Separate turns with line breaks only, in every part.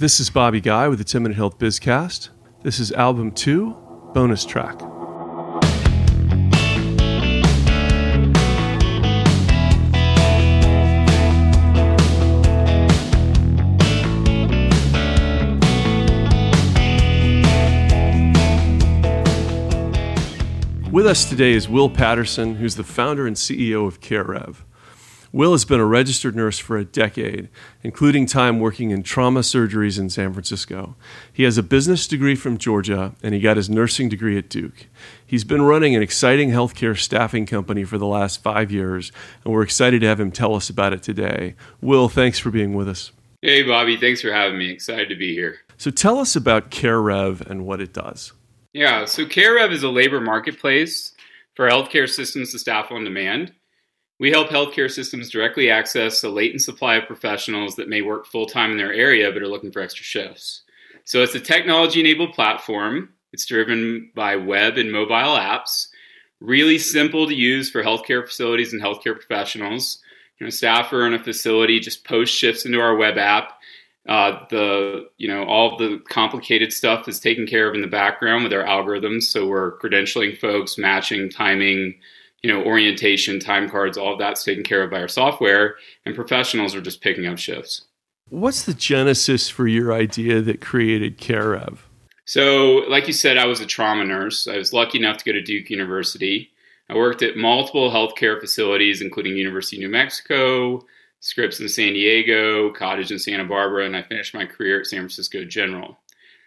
This is Bobby Guy with the 10 Minute Health Bizcast. This is album two, bonus track. With us today is Will Patterson, who's the founder and CEO of CareRev. Will has been a registered nurse for a decade, including time working in trauma surgeries in San Francisco. He has a business degree from Georgia, and he got his nursing degree at Duke. He's been running an exciting healthcare staffing company for the last five years, and we're excited to have him tell us about it today. Will, thanks for being with us.
Hey, Bobby, thanks for having me. Excited to be here.
So tell us about CareRev and what it does.
Yeah, so CareRev is a labor marketplace for healthcare systems to staff on demand. We help healthcare systems directly access a latent supply of professionals that may work full time in their area but are looking for extra shifts. So it's a technology enabled platform. It's driven by web and mobile apps, really simple to use for healthcare facilities and healthcare professionals. You know, staff are in a facility just post shifts into our web app. Uh, the you know all the complicated stuff is taken care of in the background with our algorithms. So we're credentialing folks, matching, timing, you know, orientation, time cards, all of that's taken care of by our software, and professionals are just picking up shifts.
What's the genesis for your idea that created CareRev?
So, like you said, I was a trauma nurse. I was lucky enough to go to Duke University. I worked at multiple healthcare facilities, including University of New Mexico, Scripps in San Diego, Cottage in Santa Barbara, and I finished my career at San Francisco General.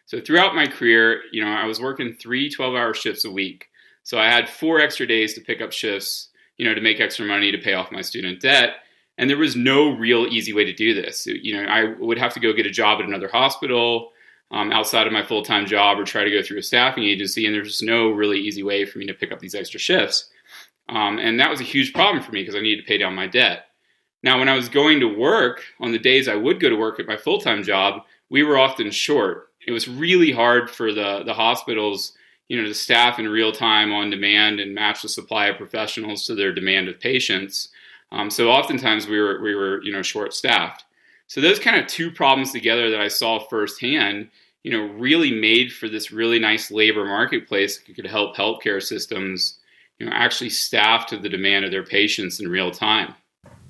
So throughout my career, you know, I was working three 12-hour shifts a week. So I had four extra days to pick up shifts, you know, to make extra money to pay off my student debt. And there was no real easy way to do this. You know, I would have to go get a job at another hospital um, outside of my full time job or try to go through a staffing agency. And there's just no really easy way for me to pick up these extra shifts. Um, and that was a huge problem for me because I needed to pay down my debt. Now, when I was going to work on the days I would go to work at my full time job, we were often short. It was really hard for the, the hospitals you know, to staff in real time on demand and match the supply of professionals to their demand of patients. Um, so oftentimes we were we were you know short staffed. So those kind of two problems together that I saw firsthand, you know, really made for this really nice labor marketplace that could help healthcare systems, you know, actually staff to the demand of their patients in real time.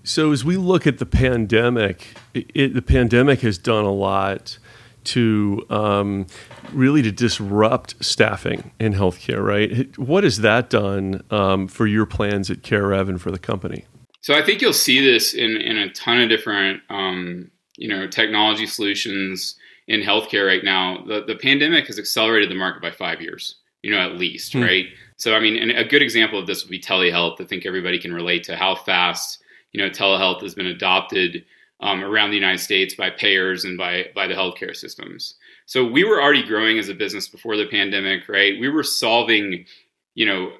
So as we look at the pandemic, it, the pandemic has done a lot to um, really to disrupt staffing in healthcare, right? What has that done um, for your plans at CareRev and for the company?
So I think you'll see this in, in a ton of different, um, you know, technology solutions in healthcare right now. The, the pandemic has accelerated the market by five years, you know, at least, hmm. right? So, I mean, and a good example of this would be telehealth. I think everybody can relate to how fast, you know, telehealth has been adopted um, around the United States by payers and by by the healthcare systems. So we were already growing as a business before the pandemic, right? We were solving, you know,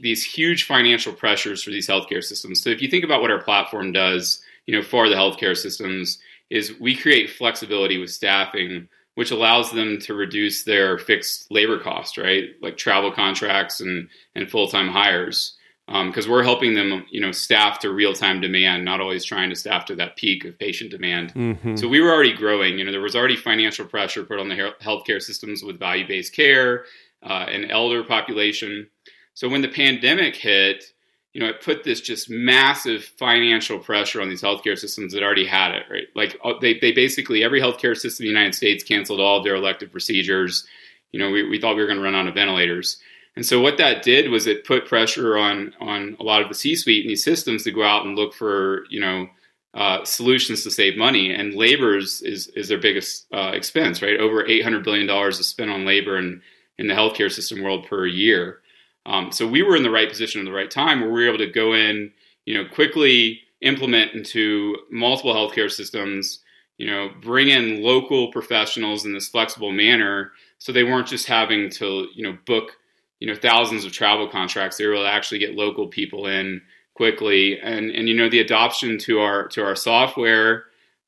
these huge financial pressures for these healthcare systems. So if you think about what our platform does, you know, for the healthcare systems, is we create flexibility with staffing, which allows them to reduce their fixed labor cost, right? Like travel contracts and and full time hires because um, we're helping them, you know, staff to real time demand, not always trying to staff to that peak of patient demand. Mm-hmm. So we were already growing. You know, there was already financial pressure put on the healthcare systems with value based care, uh, and elder population. So when the pandemic hit, you know, it put this just massive financial pressure on these healthcare systems that already had it, right? Like uh, they, they basically every healthcare system in the United States canceled all of their elective procedures. You know, we, we thought we were going to run out of ventilators. And so what that did was it put pressure on on a lot of the C-suite and these systems to go out and look for you know uh, solutions to save money. And labor is is, their biggest uh, expense, right? Over eight hundred billion dollars is spent on labor in in the healthcare system world per year. Um, so we were in the right position at the right time where we were able to go in, you know, quickly implement into multiple healthcare systems. You know, bring in local professionals in this flexible manner, so they weren't just having to you know book you know thousands of travel contracts they were able to actually get local people in quickly and and you know the adoption to our to our software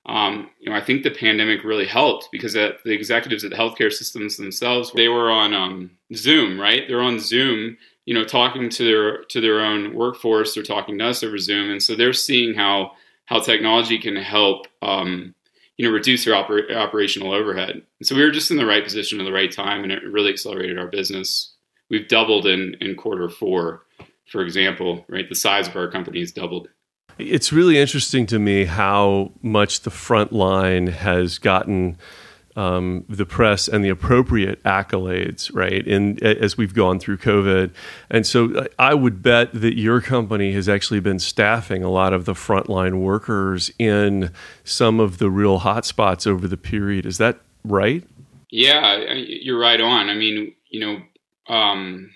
um, you know I think the pandemic really helped because the, executives at the healthcare systems themselves they were on um, Zoom right they're on Zoom you know talking to their to their own workforce they're talking to us over Zoom and so they're seeing how how technology can help um, you know, reduce their oper- operational overhead. And so we were just in the right position at the right time, and it really accelerated our business. We've doubled in in quarter four, for example. Right, the size of our company has doubled.
It's really interesting to me how much the front line has gotten um, the press and the appropriate accolades, right? And as we've gone through COVID, and so uh, I would bet that your company has actually been staffing a lot of the frontline workers in some of the real hotspots over the period. Is that right?
Yeah, you're right on. I mean, you know, um,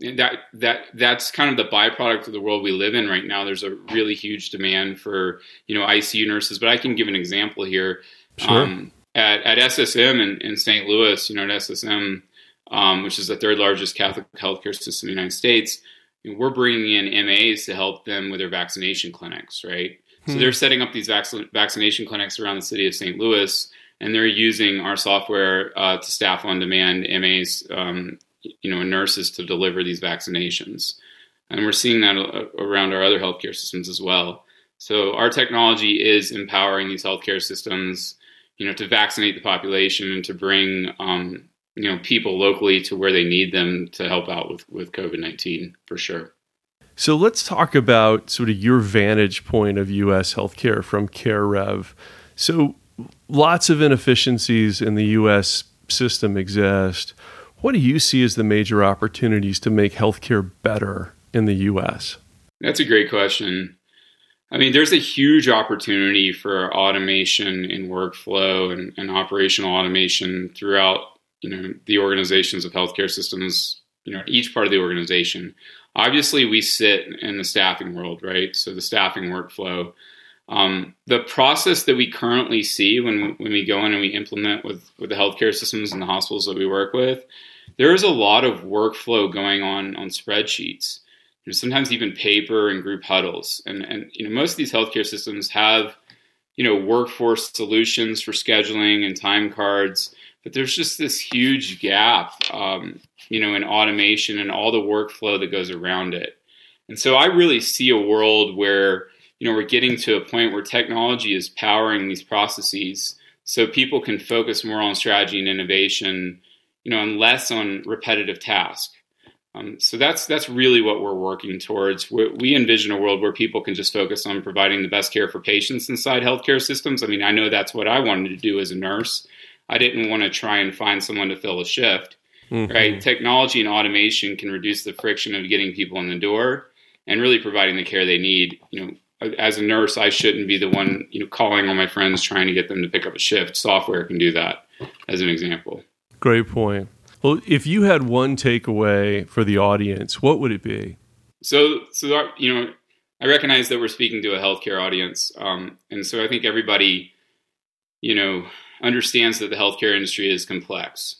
that that that's kind of the byproduct of the world we live in right now. There's a really huge demand for you know ICU nurses, but I can give an example here.
Sure. Um,
at, at SSM in, in St. Louis, you know, at SSM, um, which is the third largest Catholic healthcare system in the United States, you know, we're bringing in MAs to help them with their vaccination clinics, right? Hmm. So they're setting up these vac- vaccination clinics around the city of St. Louis, and they're using our software uh, to staff on demand MAs, um, you know, nurses to deliver these vaccinations. And we're seeing that around our other healthcare systems as well. So our technology is empowering these healthcare systems you know, to vaccinate the population and to bring, um, you know, people locally to where they need them to help out with, with COVID 19 for sure.
So let's talk about sort of your vantage point of U.S. healthcare from CareRev. So lots of inefficiencies in the U.S. system exist. What do you see as the major opportunities to make healthcare better in the U.S.?
That's a great question. I mean, there's a huge opportunity for automation in workflow and, and, operational automation throughout, you know, the organizations of healthcare systems. You know, each part of the organization. Obviously, we sit in the staffing world, right? So the staffing workflow. Um, the process that we currently see when when we go in and we implement with with the healthcare systems and the hospitals that we work with, there is a lot of workflow going on on spreadsheets sometimes even paper and group huddles. And, and you know, most of these healthcare systems have, you know, workforce solutions for scheduling and time cards, but there's just this huge gap, um, you know, in automation and all the workflow that goes around it. And so I really see a world where, you know, we're getting to a point where technology is powering these processes so people can focus more on strategy and innovation, you know, and less on repetitive tasks. Um, so that's that's really what we're working towards. we we envision a world where people can just focus on providing the best care for patients inside healthcare systems. I mean, I know that's what I wanted to do as a nurse. I didn't want to try and find someone to fill a shift. Mm-hmm. Right? Technology and automation can reduce the friction of getting people in the door and really providing the care they need. You know, as a nurse, I shouldn't be the one you know calling on my friends trying to get them to pick up a shift. Software can do that, as an example.
Great point. Well, if you had one takeaway for the audience, what would it be?
So, so you know, I recognize that we're speaking to a healthcare audience, um, and so I think everybody, you know, understands that the healthcare industry is complex,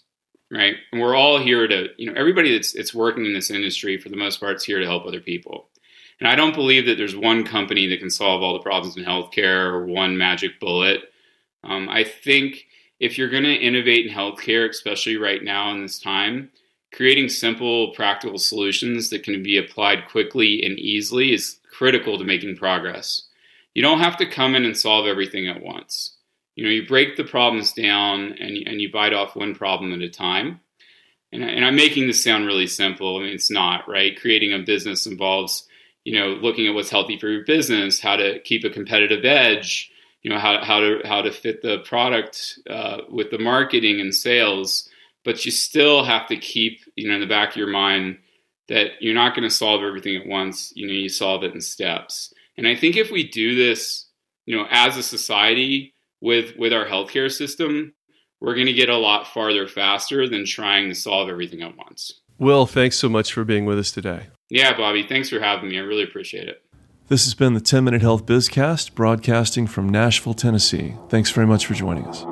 right? And we're all here to, you know, everybody that's it's working in this industry for the most part is here to help other people. And I don't believe that there's one company that can solve all the problems in healthcare or one magic bullet. Um, I think if you're going to innovate in healthcare, especially right now in this time, creating simple, practical solutions that can be applied quickly and easily is critical to making progress. You don't have to come in and solve everything at once. You know, you break the problems down and, and you bite off one problem at a time. And, and I'm making this sound really simple. I mean, it's not, right? Creating a business involves, you know, looking at what's healthy for your business, how to keep a competitive edge, you know how how to how to fit the product uh, with the marketing and sales, but you still have to keep you know in the back of your mind that you're not going to solve everything at once. You know, you solve it in steps. And I think if we do this, you know, as a society with with our healthcare system, we're going to get a lot farther faster than trying to solve everything at once.
Will, thanks so much for being with us today.
Yeah, Bobby, thanks for having me. I really appreciate it.
This has been the 10 Minute Health Bizcast, broadcasting from Nashville, Tennessee. Thanks very much for joining us.